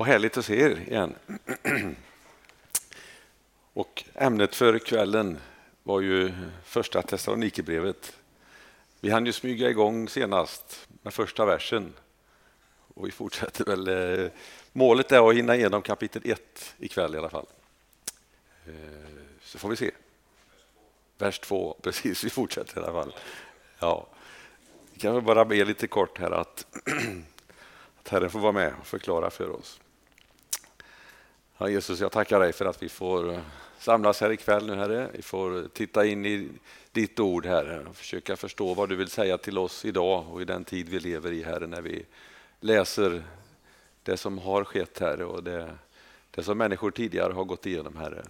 Vad härligt att se er igen. Och ämnet för kvällen var ju första Thessalonikerbrevet. Vi hann ju smyga igång senast med första versen och vi fortsätter väl. Eh, målet är att hinna igenom kapitel 1 ikväll i alla fall. Eh, så får vi se. Vers 2, precis, vi fortsätter i alla fall. Ja. Vi kan väl bara be lite kort här att, att Herren får vara med och förklara för oss. Ja, Jesus, jag tackar dig för att vi får eh, samlas här ikväll nu Herre. Vi får titta in i ditt ord Herre och försöka förstå vad du vill säga till oss idag och i den tid vi lever i Herre när vi läser det som har skett Herre och det, det som människor tidigare har gått igenom Herre.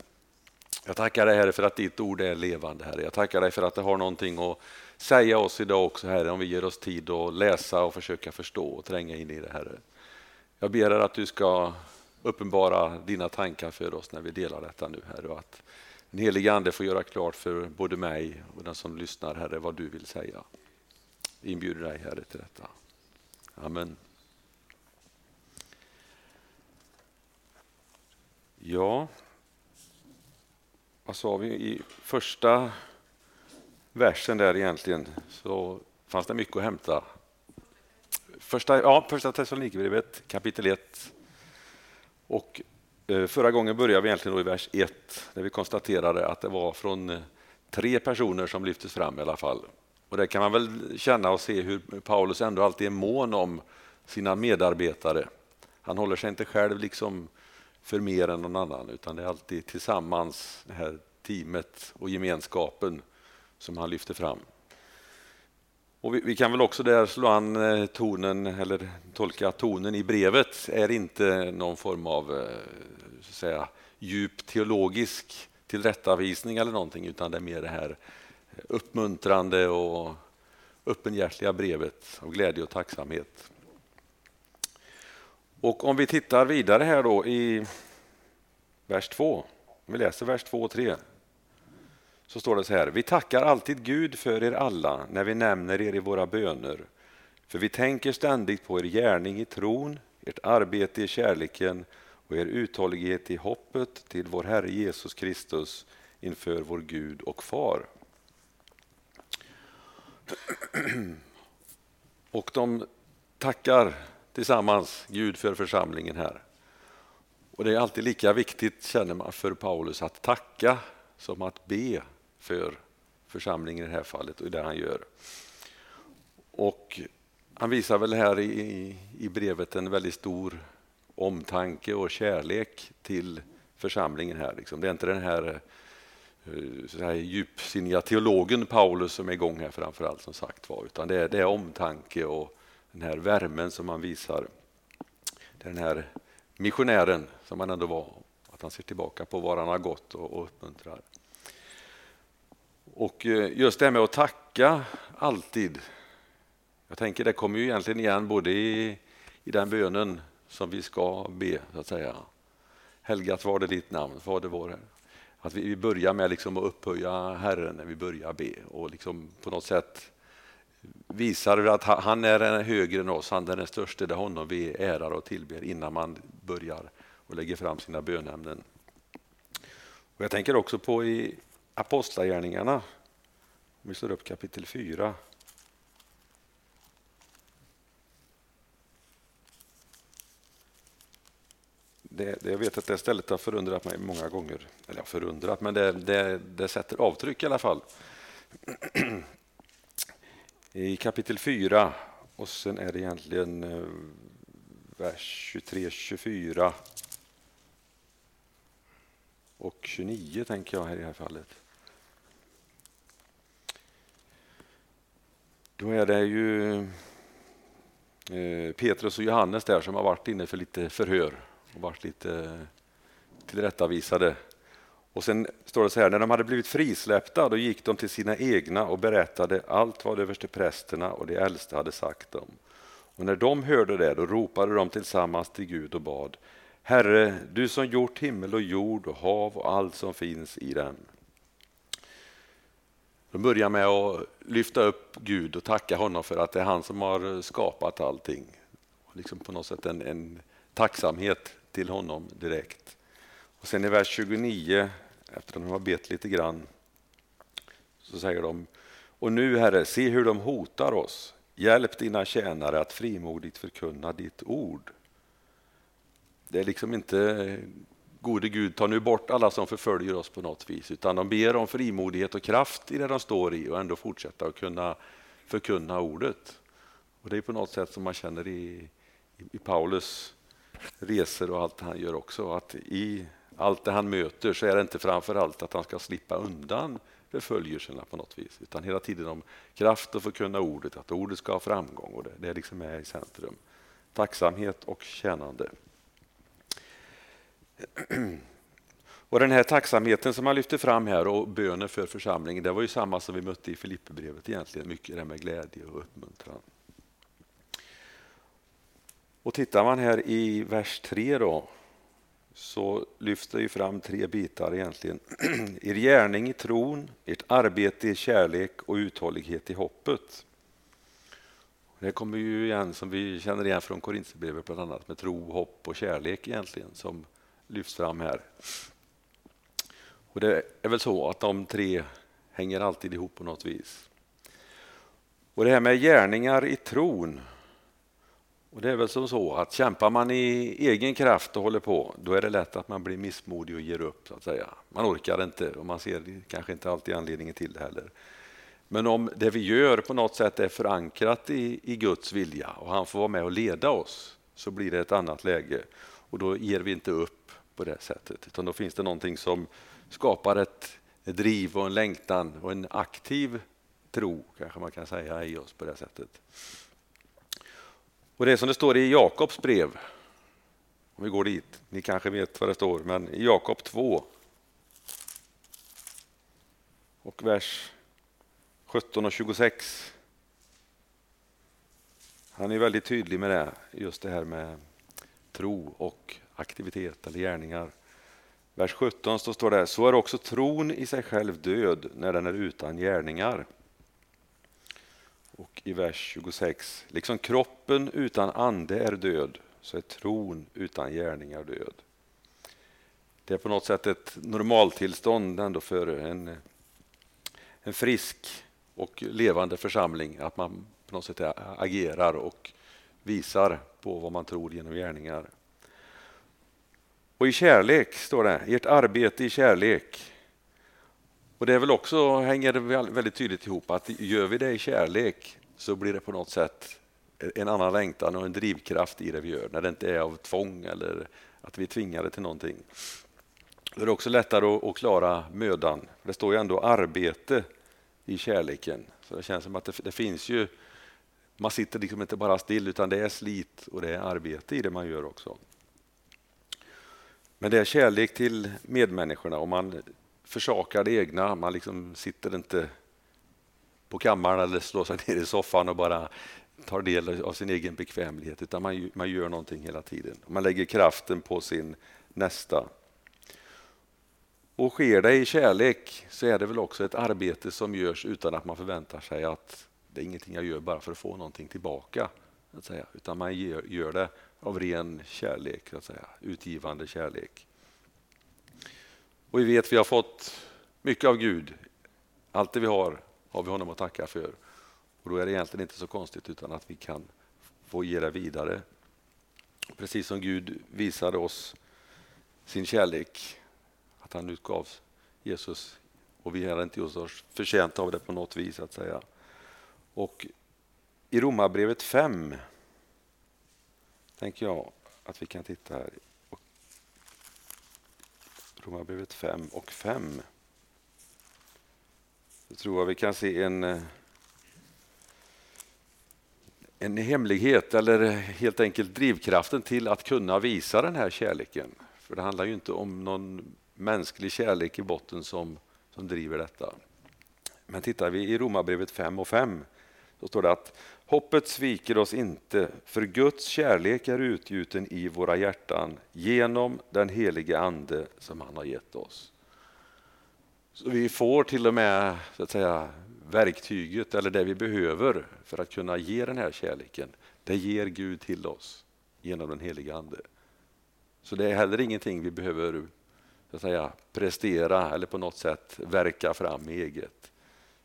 Jag tackar dig Herre för att ditt ord är levande Herre. Jag tackar dig för att det har någonting att säga oss idag också Herre om vi ger oss tid att läsa och försöka förstå och tränga in i det Herre. Jag ber att du ska uppenbara dina tankar för oss när vi delar detta nu Herre och att den helige Ande får göra klart för både mig och den som lyssnar Herre vad du vill säga. Vi inbjuder dig Herre till detta. Amen. Ja, vad sa vi i första versen där egentligen så fanns det mycket att hämta. Första, ja, första Thessalonikerbrevet kapitel 1. Och eh, förra gången började vi egentligen i vers 1 där vi konstaterade att det var från eh, tre personer som lyftes fram i alla fall. Och där kan man väl känna och se hur Paulus ändå alltid är mån om sina medarbetare. Han håller sig inte själv liksom för mer än någon annan utan det är alltid tillsammans, det här teamet och gemenskapen som han lyfter fram. Och vi, vi, kan väl också där slå an eh, tonen, eller tolka tonen i brevet. Är inte någon form av eh, så att säga, djup teologisk tillrättavisning eller någonting utan det är mer det här eh, uppmuntrande och öppenhjärtliga brevet av glädje och tacksamhet. Och om vi tittar vidare här då i vers 2, vi läser vers 2 och 3 så står det så här. Vi tackar alltid Gud för er alla när vi nämner er i våra böner. För vi tänker ständigt på er gärning i tron, ert arbete i kärleken och er uthållighet i hoppet till vår Herre Jesus Kristus inför vår Gud och Far. Och de tackar tillsammans Gud för församlingen här. Och Det är alltid lika viktigt, känner man, för Paulus att tacka som att be för församlingen i det här fallet och det han gör. Och han visar väl här i, i brevet en väldigt stor omtanke och kärlek till församlingen här. Liksom. Det är inte den här, eh, så här djupsinniga teologen Paulus som är igång här framför allt som sagt var, utan det är, det är omtanke och den här värmen som han visar. Den här missionären som han ändå var, att han ser tillbaka på var han har gått och, och uppmuntrar. Och eh, just det här med att tacka alltid. Jag tänker det kommer ju egentligen igen både i, i den bönen som vi ska be, så att säga. Helgat var det ditt namn, Fader vår. Att vi, vi börjar med liksom att upphöja Herren när vi börjar be och liksom på något sätt visar att han är högre än oss, han är den största, det är honom vi ärar och tillber innan man börjar och lägger fram sina bönämnen. Och jag tänker också på i Apostlagärningarna, om vi slår upp kapitel 4. Det, det, jag vet att det stället har förundrat mig många gånger. Eller förundrat, men det, det, det sätter avtryck i alla fall. I kapitel 4 och sen är det egentligen eh, vers 23, 24 och 29 tänker jag här i det här fallet. Då är det ju eh, Petrus och Johannes där som har varit inne för lite förhör och varit lite tillrättavisade. Och sen står det så här, när de hade blivit frisläppta då gick de till sina egna och berättade allt vad översteprästerna och de äldste hade sagt dem. Och när de hörde det då ropade de tillsammans till Gud och bad Herre, du som gjort himmel och jord och hav och allt som finns i dem. De börjar med att lyfta upp Gud och tacka honom för att det är han som har skapat allting. Liksom på något sätt en, en tacksamhet till honom direkt. Och sen i vers 29, efter att de har bett lite grann, så säger de Och nu Herre, se hur de hotar oss. Hjälp dina tjänare att frimodigt förkunna ditt ord. Det är liksom inte gode Gud, ta nu bort alla som förföljer oss på något vis, utan de ber om frimodighet och kraft i det de står i och ändå fortsätta att kunna förkunna ordet. Och Det är på något sätt som man känner i, i Paulus resor och allt han gör också, att i allt det han möter så är det inte framför allt att han ska slippa undan förföljelserna på något vis, utan hela tiden om kraft att förkunna ordet, att ordet ska ha framgång och det, det liksom är i centrum. Tacksamhet och tjänande. Och Den här tacksamheten som man lyfter fram här och bönen för församlingen, det var ju samma som vi mötte i Filipperbrevet egentligen, mycket det med glädje och uppmuntran. Och tittar man här i vers 3 då, så lyfter ju fram tre bitar egentligen. Er gärning i tron, ert arbete i kärlek och uthållighet i hoppet. Det kommer ju igen som vi känner igen från Korinthierbrevet bland annat med tro, hopp och kärlek egentligen som lyfts fram här. Och Det är väl så att de tre hänger alltid ihop på något vis. Och Det här med gärningar i tron och Det är väl som så att kämpar man i egen kraft och håller på, då är det lätt att man blir missmodig och ger upp. så att säga. Man orkar inte och man ser kanske inte alltid anledningen till det heller. Men om det vi gör på något sätt är förankrat i, i Guds vilja och han får vara med och leda oss, så blir det ett annat läge. Och då ger vi inte upp på det sättet, utan då finns det någonting som skapar ett, driv och en längtan och en aktiv tro, kanske man kan säga, i oss på det sättet. Och det är som det står i Jakobs brev, om vi går dit, ni kanske vet vad det står, men i Jakob 2 och vers 17 och 26. Han är väldigt tydlig med det, just det här med tro och aktivitet eller gärningar. Vers 17 så står det, så är också tron i sig själv död när den är utan gärningar. Och i vers 26, liksom kroppen utan ande är död, så är tron utan gärningar död. Det är på något sätt ett normaltillstånd ändå för en, en frisk och levande församling, att man på något sätt agerar och visar på vad man tror genom gärningar. Och i kärlek, står det, ert arbete i kärlek. Och det är väl också, hänger väldigt tydligt ihop att gör vi det i kärlek så blir det på något sätt en annan längtan och en drivkraft i det vi gör, när det inte är av tvång eller att vi är tvingade till någonting. Då är det också lättare att klara mödan. Det står ju ändå arbete i kärleken. Så det känns som att det, det finns ju, man sitter liksom inte bara still utan det är slit och det är arbete i det man gör också. Men det är kärlek till medmänniskorna och man försakar det egna. Man liksom sitter inte på kammaren eller slår sig ner i soffan och bara tar del av sin egen bekvämlighet, utan man, man gör någonting hela tiden. Man lägger kraften på sin nästa. Och sker det i kärlek så är det väl också ett arbete som görs utan att man förväntar sig att det är ingenting jag gör bara för att få någonting tillbaka. Att säga. Utan man gör det av ren kärlek, att säga. utgivande kärlek. Och vi vet att vi har fått mycket av Gud. Allt det vi har, har vi honom att tacka för. Och Då är det egentligen inte så konstigt utan att vi kan få ge det vidare. Precis som Gud visade oss sin kärlek, att han utgav Jesus och vi är inte just oss förtjänta av det på något vis. att säga. Och i Romarbrevet 5 tänker jag att vi kan titta här. Romarbrevet 5 och 5. Då tror jag vi kan se en, eh, en hemlighet eller helt enkelt drivkraften till att kunna visa den här kärleken. För det handlar ju inte om någon mänsklig kärlek i botten som, som driver detta. Men tittar vi i Romarbrevet 5 och 5 så står det att hoppet sviker oss inte, för Guds kärlek är utgjuten i våra hjärtan genom den helige Ande som han har gett oss. Så vi får till och med så att säga, verktyget eller det vi behöver för att kunna ge den här kärleken. Det ger Gud till oss genom den helige Ande. Så det är heller ingenting vi behöver så att säga, prestera eller på något sätt verka fram eget.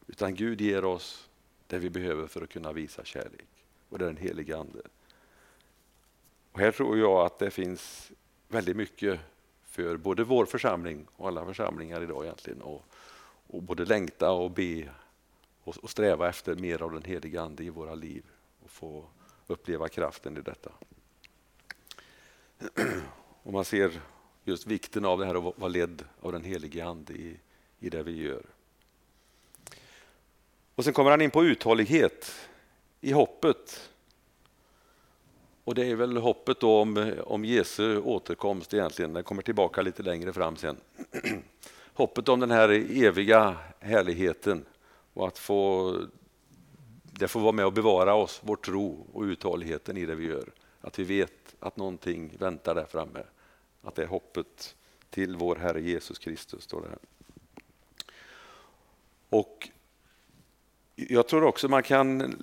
Utan Gud ger oss det vi behöver för att kunna visa kärlek. Och det är den helige Ande. Och här tror jag att det finns väldigt mycket för både vår församling och alla församlingar idag egentligen. Och, och både längta och be och, och sträva efter mer av den helige Ande i våra liv och få uppleva kraften i detta. Och man ser just vikten av det här att vara ledd av den helige Ande i, i det vi gör. Och Sen kommer han in på uthållighet i hoppet. Och Det är väl hoppet om, om Jesu återkomst egentligen. Den kommer tillbaka lite längre fram sen. hoppet om den här eviga härligheten och att få, det får vara med och bevara oss, vår tro och uthålligheten i det vi gör. Att vi vet att någonting väntar där framme. Att det är hoppet till vår Herre Jesus Kristus. Står det här. Och jag tror också man kan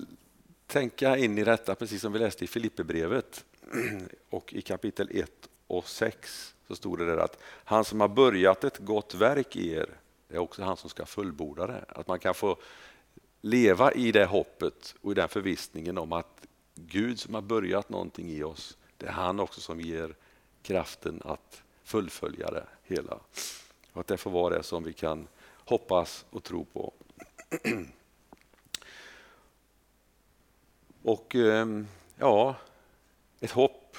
tänka in i detta, precis som vi läste i Filipperbrevet och i kapitel 1 och 6 så stod det där att han som har börjat ett gott verk i er, det är också han som ska fullborda det. Att man kan få leva i det hoppet och i den förvissningen om att Gud som har börjat någonting i oss, det är han också som ger kraften att fullfölja det hela. Och att det får vara det som vi kan hoppas och tro på. Och ehm, ja, ett hopp.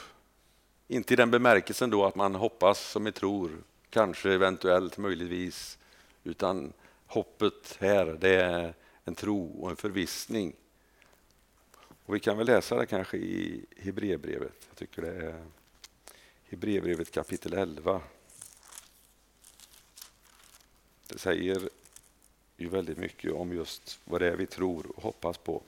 Inte i den bemärkelsen då att man hoppas som vi tror, kanske, eventuellt, möjligtvis. Utan hoppet här, det är en tro och en förvissning. Och vi kan väl läsa det kanske i Hebreerbrevet. Jag tycker det är Hebreerbrevet kapitel 11. Det säger ju väldigt mycket om just vad det är vi tror och hoppas på.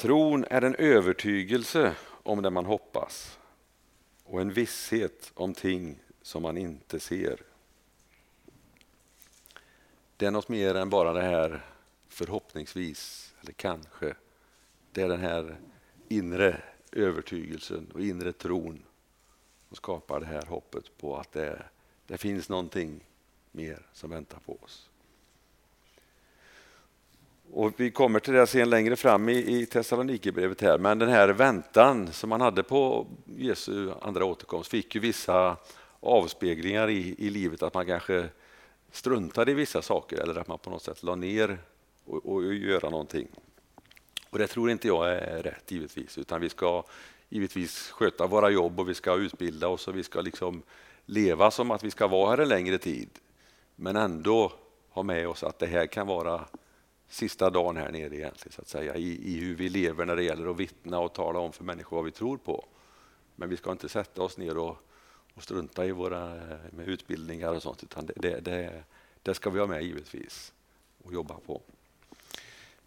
Tron är en övertygelse om det man hoppas och en visshet om ting som man inte ser. Det är något mer än bara det här förhoppningsvis, eller kanske. Det är den här inre övertygelsen och inre tron som skapar det här hoppet på att det, det finns någonting mer som väntar på oss. Och vi kommer till det sen längre fram i, i Thessalonikerbrevet här, men den här väntan som man hade på Jesu andra återkomst fick ju vissa avspeglingar i, i livet, att man kanske struntade i vissa saker eller att man på något sätt la ner och, och göra någonting. Och det tror inte jag är rätt givetvis, utan vi ska givetvis sköta våra jobb och vi ska utbilda oss och vi ska liksom leva som att vi ska vara här en längre tid. Men ändå ha med oss att det här kan vara sista dagen här nere egentligen, så att säga, i, i hur vi lever när det gäller att vittna och tala om för människor vad vi tror på. Men vi ska inte sätta oss ner och, och strunta i våra eh, med utbildningar och sånt, utan det, det, det, det ska vi ha med givetvis och jobba på.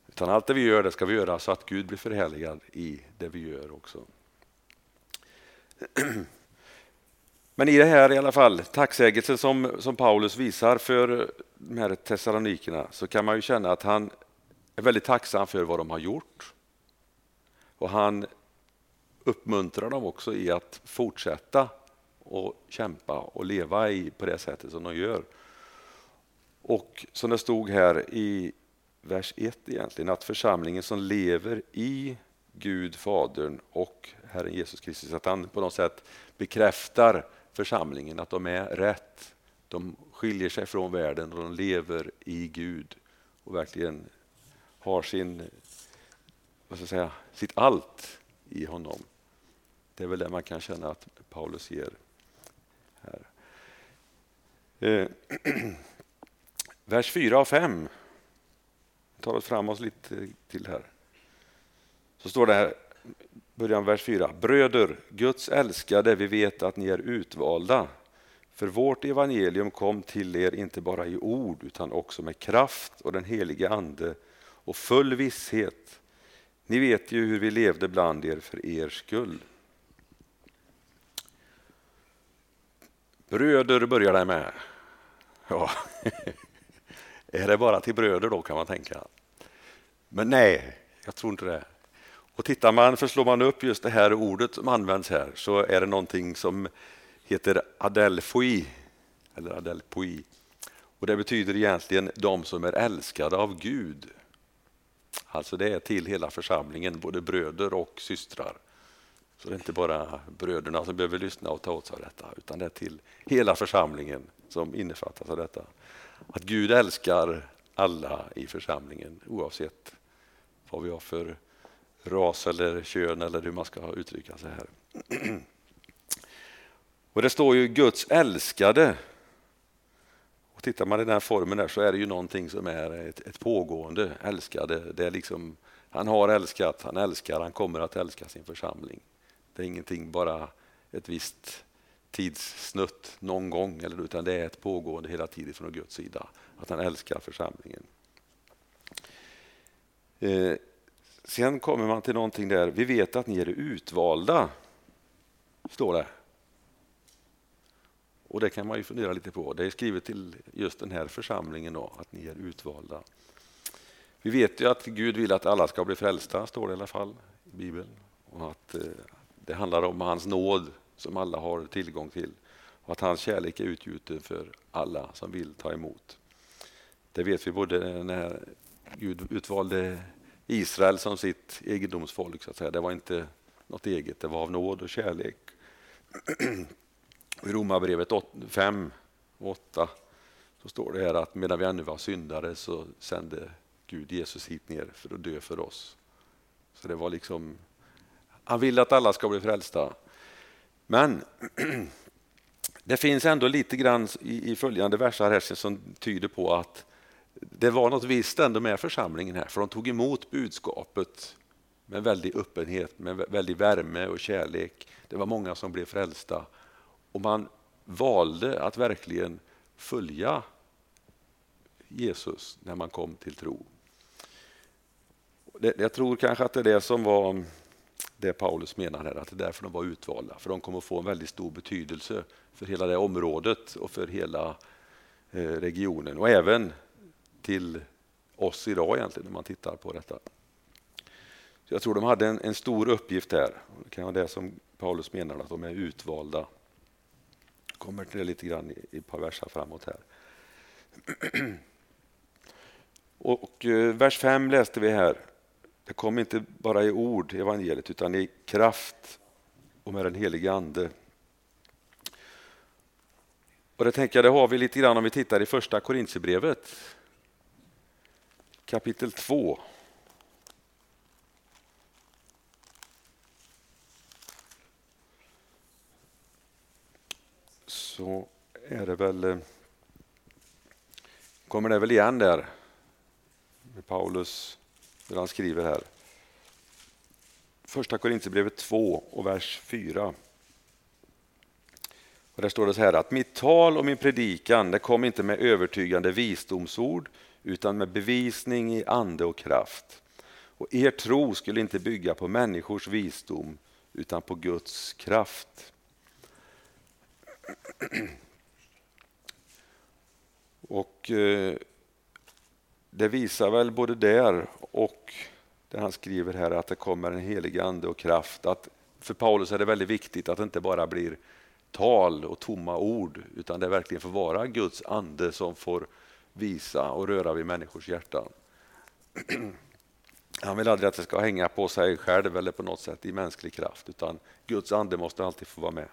Utan allt det vi gör, det ska vi göra så att Gud blir förhärligad i det vi gör också. Men i det här i alla fall, tacksägelsen som, som Paulus visar för de här Thessalonikerna så kan man ju känna att han är väldigt tacksam för vad de har gjort. Och han uppmuntrar dem också i att fortsätta och kämpa och leva i på det sättet som de gör. Och som det stod här i vers 1 egentligen, att församlingen som lever i Gud, Fadern och Herren Jesus Kristus, att han på något sätt bekräftar församlingen, att de är rätt. De skiljer sig från världen och de lever i Gud och verkligen har sin, vad ska jag säga, sitt allt i honom. Det är väl det man kan känna att Paulus ger här. Eh, vers 4 och 5 tar oss framåt lite till här. Så står det här, början vers 4. Bröder, Guds älskade, vi vet att ni är utvalda. För vårt evangelium kom till er inte bara i ord utan också med kraft och den helige Ande och full visshet. Ni vet ju hur vi levde bland er för er skull. Bröder börjar det med. Ja. Är det bara till bröder då kan man tänka. Men nej, jag tror inte det. Och tittar man, för slår man upp just det här ordet som används här så är det någonting som heter adelphoi, eller adelpoi. Och det betyder egentligen de som är älskade av Gud. Alltså det är till hela församlingen, både bröder och systrar. Så det är inte bara bröderna som behöver lyssna och ta åt sig av detta, utan det är till hela församlingen som innefattas av detta. Att Gud älskar alla i församlingen oavsett vad vi har för ras eller kön eller hur man ska uttrycka sig här. Och Det står ju Guds älskade. Och Tittar man i den formen där så är det ju någonting som är ett, ett pågående älskade. Det är liksom, han har älskat, han älskar, han kommer att älska sin församling. Det är ingenting bara ett visst tidssnutt någon gång, eller, utan det är ett pågående hela tiden från Guds sida. Att han älskar församlingen. Eh, Sen kommer man till någonting där, vi vet att ni är utvalda, står det. Och det kan man ju fundera lite på. Det är skrivet till just den här församlingen då, att ni är utvalda. Vi vet ju att Gud vill att alla ska bli frälsta, står det i alla fall i Bibeln. Och att eh, det handlar om hans nåd som alla har tillgång till och att hans kärlek är utgjuten för alla som vill ta emot. Det vet vi både när Gud utvalde Israel som sitt egendomsfolk. Så att säga. Det var inte något eget, det var av nåd och kärlek. I Romarbrevet 5 och 8 så står det här att medan vi ännu var syndare så sände Gud Jesus hit ner för att dö för oss. Så det var liksom, han vill att alla ska bli frälsta. Men det finns ändå lite grann i, följande versar här som tyder på att det var något visst ändå med församlingen här, för de tog emot budskapet med väldig öppenhet, med väldig värme och kärlek. Det var många som blev frälsta och man valde att verkligen följa Jesus när man kom till tro. Jag tror kanske att det är det som var det Paulus menar här, att det är därför de var utvalda. För de kommer att få en väldigt stor betydelse för hela det området och för hela eh, regionen och även till oss idag egentligen när man tittar på detta. Så jag tror de hade en, en stor uppgift här. Det kan vara det som Paulus menar, att de är utvalda. Jag kommer till det lite grann i, i ett par verser framåt här. Och, eh, vers 5 läste vi här. Det kom inte bara i ord, evangeliet, utan i kraft och med den helige Ande. Och det tänker jag, det har vi lite grann om vi tittar i första Korintierbrevet kapitel 2. Så är det väl, eh, kommer det väl igen där med Paulus där han skriver här. Första Korintierbrevet 2 och vers 4. Och där står det så här att mitt tal och min predikan det kom inte med övertygande visdomsord utan med bevisning i ande och kraft. Och er tro skulle inte bygga på människors visdom utan på Guds kraft. Och eh, det visar väl både där och det han skriver här att det kommer en helig ande och kraft. Att för Paulus är det väldigt viktigt att det inte bara blir tal och tomma ord utan det verkligen får vara Guds ande som får visa och röra vid människors hjärtan. Han vill aldrig att det ska hänga på sig själv eller på något sätt i mänsklig kraft utan Guds ande måste alltid få vara med.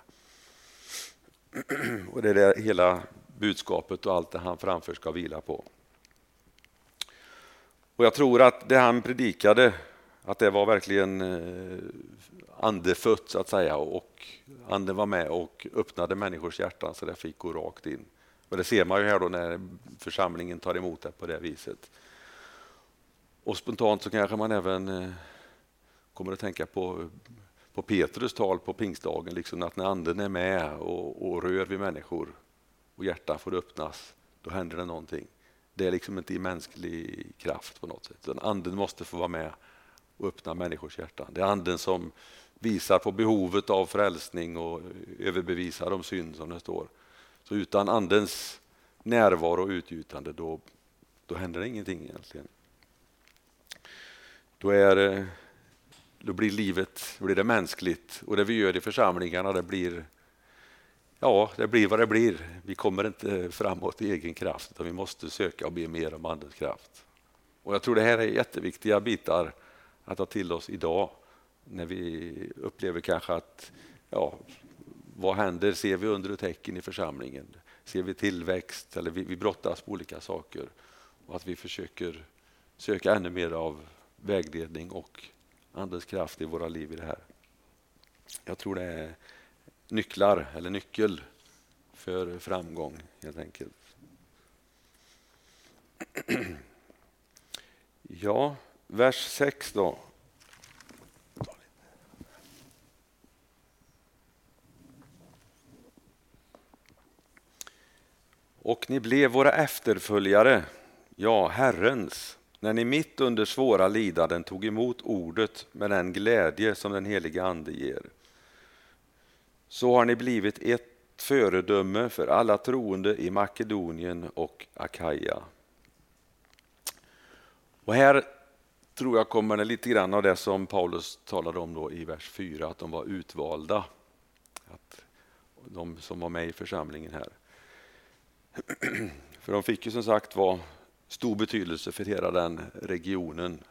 Och Det är det hela budskapet och allt det han framför ska vila på. Och Jag tror att det han predikade, att det var verkligen eh, andefött så att säga och anden var med och öppnade människors hjärtan så det fick gå rakt in. Och Det ser man ju här då när församlingen tar emot det på det viset. Och spontant så kanske man även eh, kommer att tänka på, på Petrus tal på pingstdagen, liksom att när anden är med och, och rör vid människor och hjärtan får öppnas, då händer det någonting. Det är liksom inte i mänsklig kraft på något sätt. Utan anden måste få vara med och öppna människors hjärtan. Det är anden som visar på behovet av frälsning och överbevisar om synd som det står. Så utan andens närvaro och utgjutande då, då händer det ingenting egentligen. Då är eh, då blir livet då blir det mänskligt och det vi gör i församlingarna det blir Ja, det blir vad det blir. Vi kommer inte framåt i egen kraft utan vi måste söka och be mer om Andens kraft. Och Jag tror det här är jätteviktiga bitar att ta till oss idag när vi upplever kanske att ja, vad händer? Ser vi under och tecken i församlingen? Ser vi tillväxt? Eller vi, vi brottas med olika saker. Och att vi försöker söka ännu mer av vägledning och Andens kraft i våra liv i det här. Jag tror det är nycklar eller nyckel för framgång helt enkelt. Ja, vers 6 då. Och ni blev våra efterföljare, ja, Herrens, när ni mitt under svåra lidanden tog emot ordet med den glädje som den helige Ande ger. Så har ni blivit ett föredöme för alla troende i Makedonien och Akaja. Och här tror jag kommer det lite grann av det som Paulus talade om då i vers 4, att de var utvalda. Att de som var med i församlingen här. För de fick ju som sagt var stor betydelse för hela den regionen.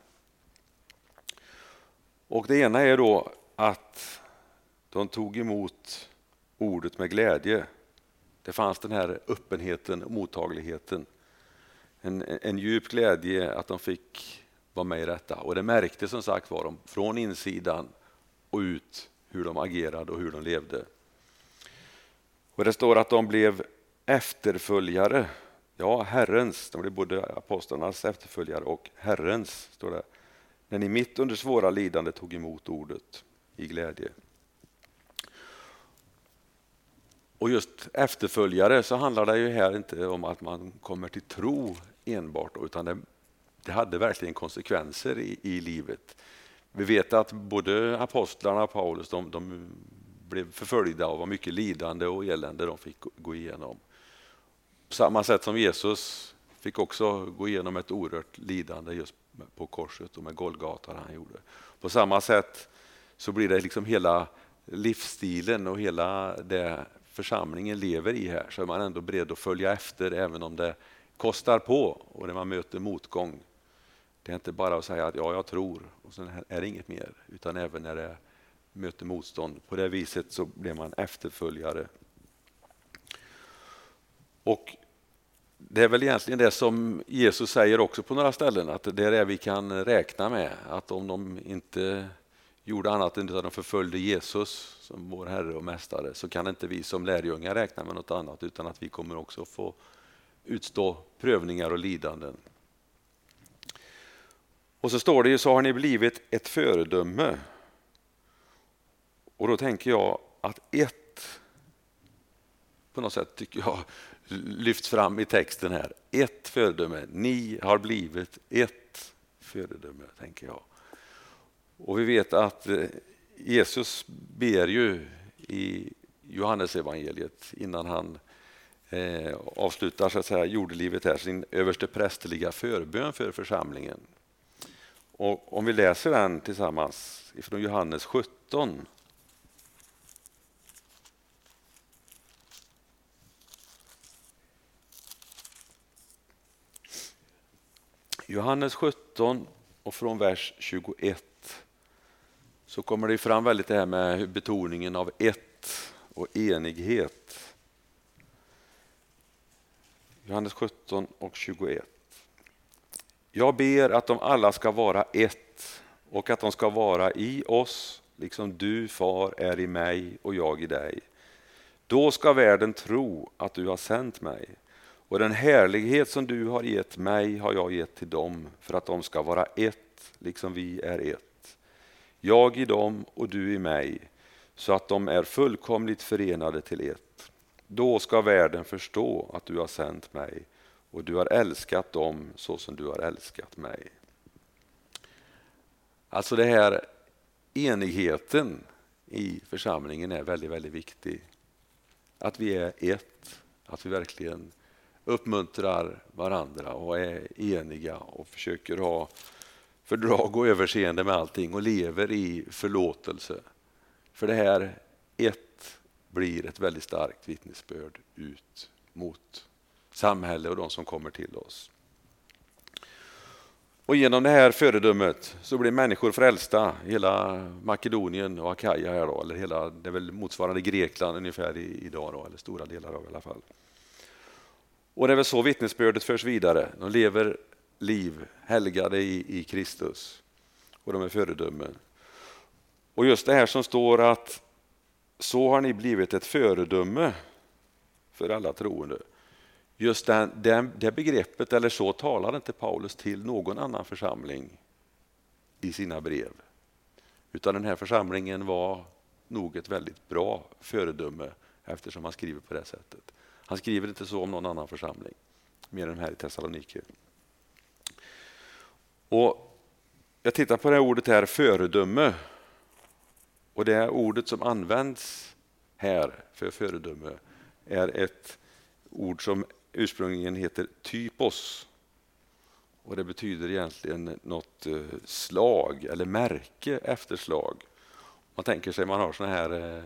Och Det ena är då att de tog emot ordet med glädje. Det fanns den här öppenheten och mottagligheten. En, en djup glädje att de fick vara med i detta. Och det märkte som sagt var de från insidan och ut hur de agerade och hur de levde. Och Det står att de blev efterföljare. Ja, Herrens. De blir både apostlarnas efterföljare och Herrens. står det. När ni mitt under svåra lidande tog emot ordet i glädje. Och just efterföljare så handlar det ju här inte om att man kommer till tro enbart utan det, det hade verkligen konsekvenser i, i, livet. Vi vet att både apostlarna och Paulus de, de blev förföljda och var mycket lidande och elände de fick gå igenom. På samma sätt som Jesus fick också gå igenom ett oerhört lidande just på korset och med Golgata han gjorde. På samma sätt så blir det liksom hela livsstilen och hela det församlingen lever i här så är man ändå beredd att följa efter även om det kostar på och när man möter motgång. Det är inte bara att säga att ja, jag tror och sen är det inget mer utan även när det möter motstånd. På det viset så blir man efterföljare. Och det är väl egentligen det som Jesus säger också på några ställen, att det är det vi kan räkna med. Att om de inte gjorde annat än att de förföljde Jesus som vår Herre och Mästare så kan inte vi som lärjungar räkna med något annat utan att vi kommer också få utstå prövningar och lidanden. Och så står det ju så har ni blivit ett föredöme. Och då tänker jag att ett på något sätt tycker jag lyfts fram i texten här. Ett föredöme. Ni har blivit ett föredöme, tänker jag. Och vi vet att eh, Jesus ber ju i Johannesevangeliet innan han eh, avslutar så att säga, jordelivet här, sin överste prästerliga förbön för församlingen. Och om vi läser den tillsammans ifrån Johannes 17 Johannes 17 och från vers 21 så kommer det fram väldigt det här med betoningen av ett och enighet. Johannes 17 och 21. Jag ber att de alla ska vara ett och att de ska vara i oss, liksom du, far, är i mig och jag i dig. Då ska världen tro att du har sänt mig. Och den härlighet som du har gett mig har jag gett till dem för att de ska vara ett, liksom vi är ett jag i dem och du i mig, så att de är fullkomligt förenade till ett. Då ska världen förstå att du har sänt mig och du har älskat dem så som du har älskat mig. Alltså det här enigheten i församlingen är väldigt, väldigt viktig. Att vi är ett, att vi verkligen uppmuntrar varandra och är eniga och försöker ha fördrag och överseende med allting och lever i förlåtelse. För det här, ett, blir ett väldigt starkt vittnesbörd ut mot samhället och de som kommer till oss. Och genom det här föredömet så blir människor frälsta hela Makedonien och Akaja, här då, eller hela, det är väl motsvarande Grekland ungefär idag, då, eller stora delar av i alla fall. Och det är väl så vittnesbördet förs vidare. De lever liv helgade i, i Kristus och de är föredömen. Och just det här som står att så har ni blivit ett föredöme för alla troende. Just den, den, det begreppet, eller så talar inte Paulus till någon annan församling i sina brev. Utan den här församlingen var nog ett väldigt bra föredöme eftersom han skriver på det sättet. Han skriver inte så om någon annan församling, mer än här i Thessaloniki. Och jag tittar på det här ordet här, föredöme. Och det här ordet som används här för föredöme är ett ord som ursprungligen heter typos. Och Det betyder egentligen något eh, slag eller märke efter slag. Man tänker sig man har såna här, eh,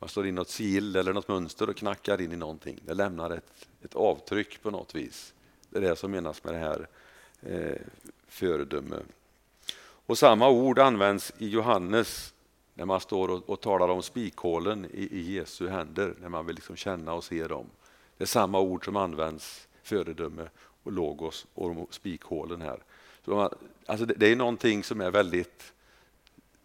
man slår in något sigill eller något mönster och knackar in i någonting. Det lämnar ett, ett avtryck på något vis. Det är det som menas med det här eh, föredöme. Och samma ord används i Johannes när man står och, och talar om spikhålen i, i Jesu händer, när man vill liksom känna och se dem. Det är samma ord som används, föredöme och logos och spikhålen här. Så man, alltså det, det, är någonting som är väldigt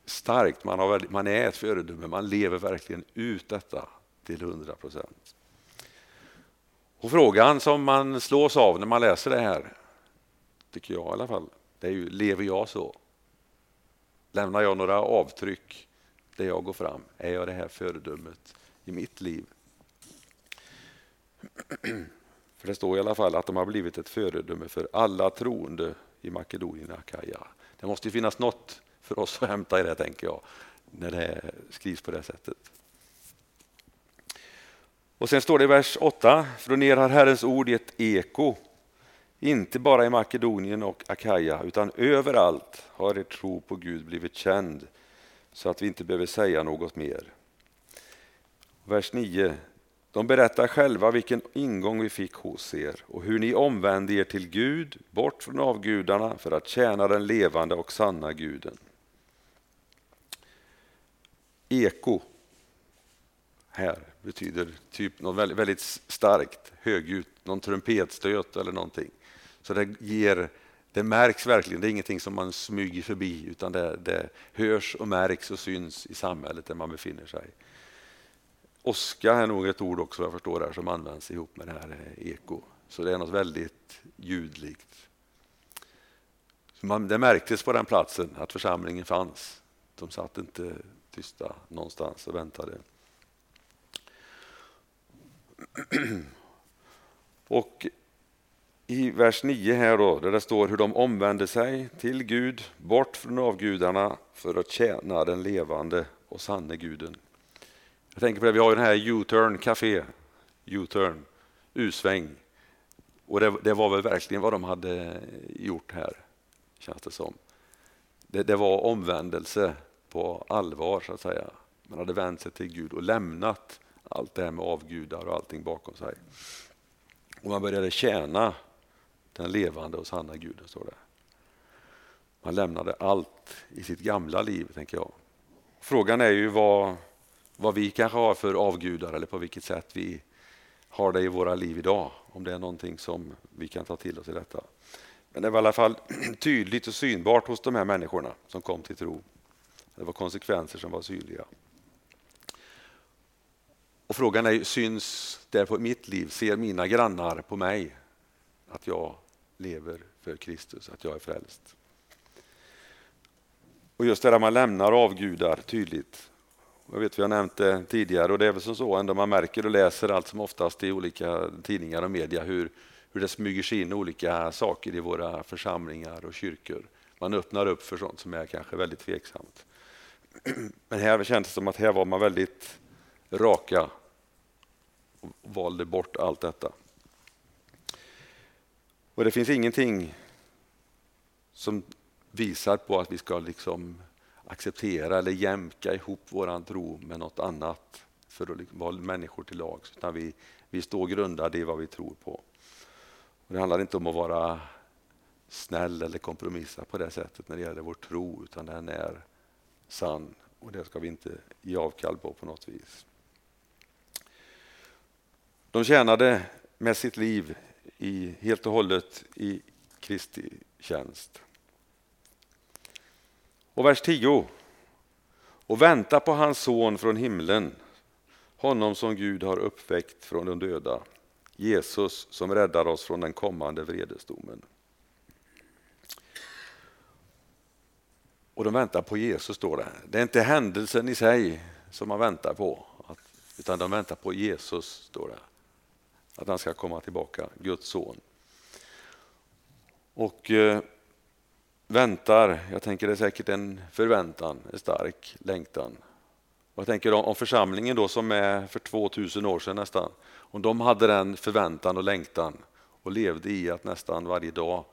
starkt. Man, har man är ett föredöme, man lever verkligen ut detta till 100 procent. Och frågan som man slås av när man läser det här, tycker jag i alla fall, det är ju, lever jag så? Lämnar jag några avtryck där jag går fram? Är jag det här föredömet i mitt liv? För det står i alla fall att de har blivit ett föredöme för alla troende i Makedonien och Akaja. Det måste finnas något för oss att hämta i det, tänker jag, när det skrivs på det sättet. Och Sen står det i vers 8, från er har Herrens ord gett eko, inte bara i Makedonien och Akaja, utan överallt har er tro på Gud blivit känd, så att vi inte behöver säga något mer. Vers 9. De berättar själva vilken ingång vi fick hos er och hur ni omvände er till Gud, bort från avgudarna, för att tjäna den levande och sanna guden. Eko här betyder typ något väldigt, väldigt starkt, högljutt, någon trumpetstöt eller någonting. Så det ger det märks verkligen, det är ingenting som man smyger förbi utan det, det hörs och märks och syns i samhället där man befinner sig. Oska är nog ett ord också jag förstår här som används ihop med det här eh, eko. Så det är något väldigt ljudligt. Man, det märktes på den platsen att församlingen fanns. De satt inte tysta någonstans och väntade. Och i vers 9 här då, där det står hur de omvände sig till Gud, bort från avgudarna för att tjäna den levande och sanne guden. Jag tänker på det, vi har ju den här U-turn Café, U-turn, U-sväng. Och det, det, var väl verkligen vad de hade gjort här, känns det som. Det, det var omvändelse på allvar, så att säga. Man hade vänt sig till Gud och lämnat allt det här med avgudar och allting bakom sig. Och man började tjäna den levande och sanna guden, står det. Man lämnade allt i sitt gamla liv, tänker jag. Frågan är ju vad, vad vi kanske har för avgudar eller på vilket sätt vi har det i våra liv idag. Om det är någonting som vi kan ta till oss i detta. Men det var i alla fall tydligt och synbart hos de här människorna som kom till tro. Det var konsekvenser som var synliga. Och Frågan är, syns det på mitt liv? Ser mina grannar på mig att jag lever för Kristus, att jag är frälst? Och just det där man lämnar avgudar tydligt. Jag vet vi har nämnt det tidigare och det är väl som så ändå man märker och läser allt som oftast i olika tidningar och media hur, hur det smyger sig in olika saker i våra församlingar och kyrkor. Man öppnar upp för sånt som är kanske väldigt tveksamt. Men här kändes det som att här var man väldigt raka och valde bort allt detta. Och Det finns ingenting som visar på att vi ska liksom acceptera eller jämka ihop vår tro med något annat för att liksom vara människor till lags. Utan vi, vi står grundade i vad vi tror på. Och det handlar inte om att vara snäll eller kompromissa på det sättet när det gäller vår tro, utan den är sann och det ska vi inte ge avkall på på något vis. De tjänade med sitt liv i, helt och hållet i Kristi tjänst. Och vers 10. Och vänta på hans son från himlen, honom som Gud har uppväckt från de döda, Jesus som räddar oss från den kommande vredesdomen. Och de väntar på Jesus, står det. Det är inte händelsen i sig som man väntar på, utan de väntar på Jesus, står det. Att han ska komma tillbaka, Guds son. Och eh, väntar, jag tänker det är säkert en förväntan, en stark längtan. Och jag tänker om, om församlingen då som är för 2000 år sedan nästan, om de hade den förväntan och längtan och levde i att nästan varje dag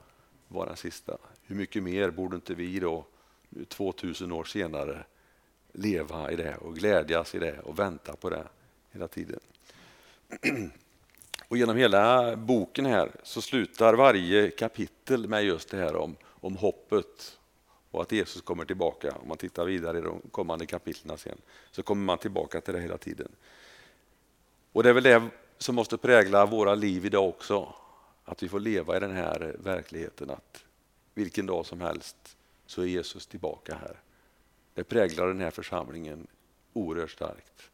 var den sista. Hur mycket mer borde inte vi då 2000 år senare leva i det och glädjas i det och vänta på det hela tiden. Och genom hela boken här så slutar varje kapitel med just det här om, om hoppet och att Jesus kommer tillbaka. Om man tittar vidare i de kommande kapitlen sen så kommer man tillbaka till det hela tiden. Och det är väl det som måste prägla våra liv idag också. Att vi får leva i den här verkligheten att vilken dag som helst så är Jesus tillbaka här. Det präglar den här församlingen oerhört starkt.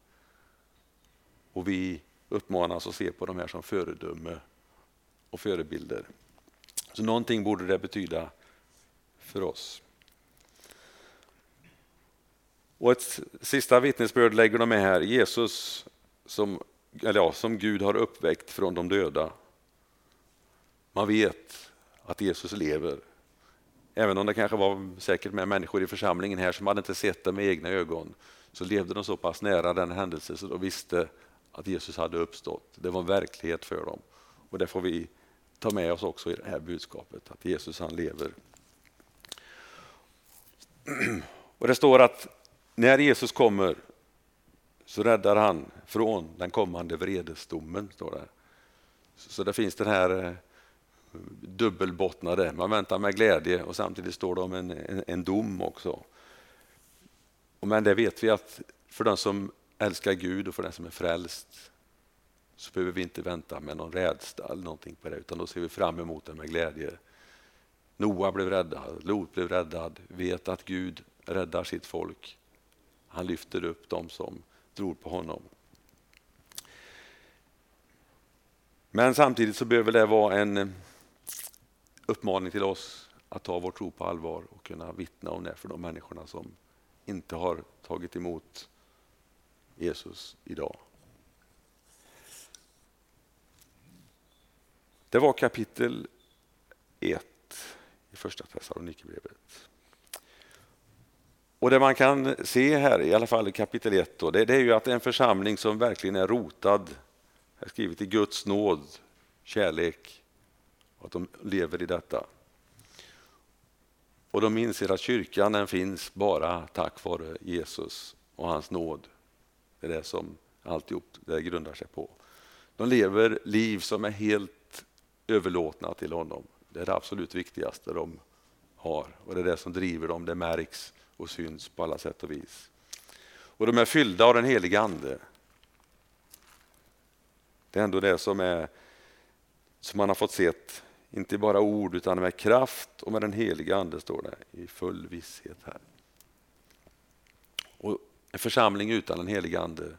Och vi uppmanas att se på de här som föredöme och förebilder. Så någonting borde det betyda för oss. Och ett sista vittnesbörd lägger de med här. Jesus som, eller ja, som Gud har uppväckt från de döda. Man vet att Jesus lever. Även om det kanske var säkert med människor i församlingen här som hade inte sett det med egna ögon så levde de så pass nära den händelsen så de visste att Jesus hade uppstått. Det var en verklighet för dem. Och det får vi ta med oss också i det här budskapet, att Jesus han lever. Och Det står att när Jesus kommer så räddar han från den kommande vredesdomen. Står det. Så det finns den här eh, dubbelbottnade, man väntar med glädje och samtidigt står det om en, en, en dom också. Men det vet vi att för den som älskar Gud och för den som är frälst så behöver vi inte vänta med någon rädsla eller någonting på det utan då ser vi fram emot det med glädje. Noa blev räddad, Lot blev räddad, vet att Gud räddar sitt folk. Han lyfter upp dem som tror på honom. Men samtidigt så behöver det vara en uppmaning till oss att ta vår tro på allvar och kunna vittna om det för de människorna som inte har tagit emot Jesus idag. Det var kapitel 1 i första Thessalonikerbrevet. Och det man kan se här, i alla fall i kapitel 1, då, det, det, är ju att en församling som verkligen är rotad, är skrivet i Guds nåd, kärlek, att de lever i detta. Och de inser att kyrkan den finns bara tack vare Jesus och hans nåd. Det är det som alltihop det grundar sig på. De lever liv som är helt överlåtna till honom. Det är det absolut viktigaste de har och det är det som driver dem. Det märks och syns på alla sätt och vis. Och de är fyllda av den helige Ande. Det är ändå det som, är, som man har fått sett, inte bara ord utan med kraft och med den heliga Ande står det i full visshet här. Och en församling utan den heliga Ande,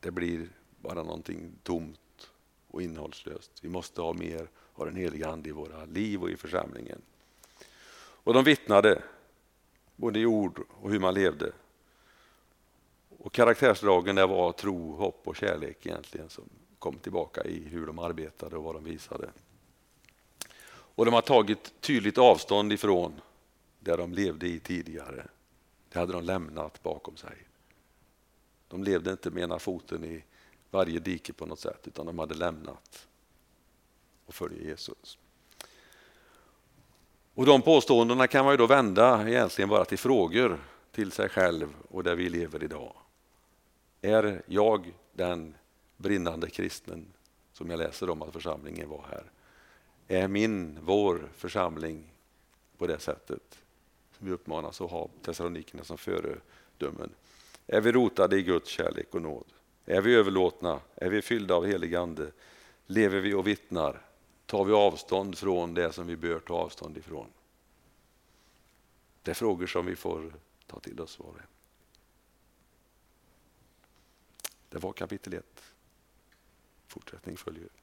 det blir bara någonting tomt och innehållslöst. Vi måste ha mer av den heliga Ande i våra liv och i församlingen. Och de vittnade, både i ord och hur man levde. Och karaktärsdragen där var tro, hopp och kärlek egentligen som kom tillbaka i hur de arbetade och vad de visade. Och de har tagit tydligt avstånd ifrån det de levde i tidigare. Det hade de lämnat bakom sig. De levde inte med ena foten i varje dike på något sätt, utan de hade lämnat och följde Jesus. Och De påståendena kan man ju då vända egentligen bara till frågor till sig själv och där vi lever idag. Är jag den brinnande kristen, som jag läser om att församlingen var här? Är min, vår församling på det sättet som vi uppmanas att ha Thessalonikerna som föredömen? Är vi rotade i Guds kärlek och nåd? Är vi överlåtna? Är vi fyllda av helig ande? Lever vi och vittnar? Tar vi avstånd från det som vi bör ta avstånd ifrån? Det är frågor som vi får ta till oss var Det var kapitel 1. Fortsättning följer.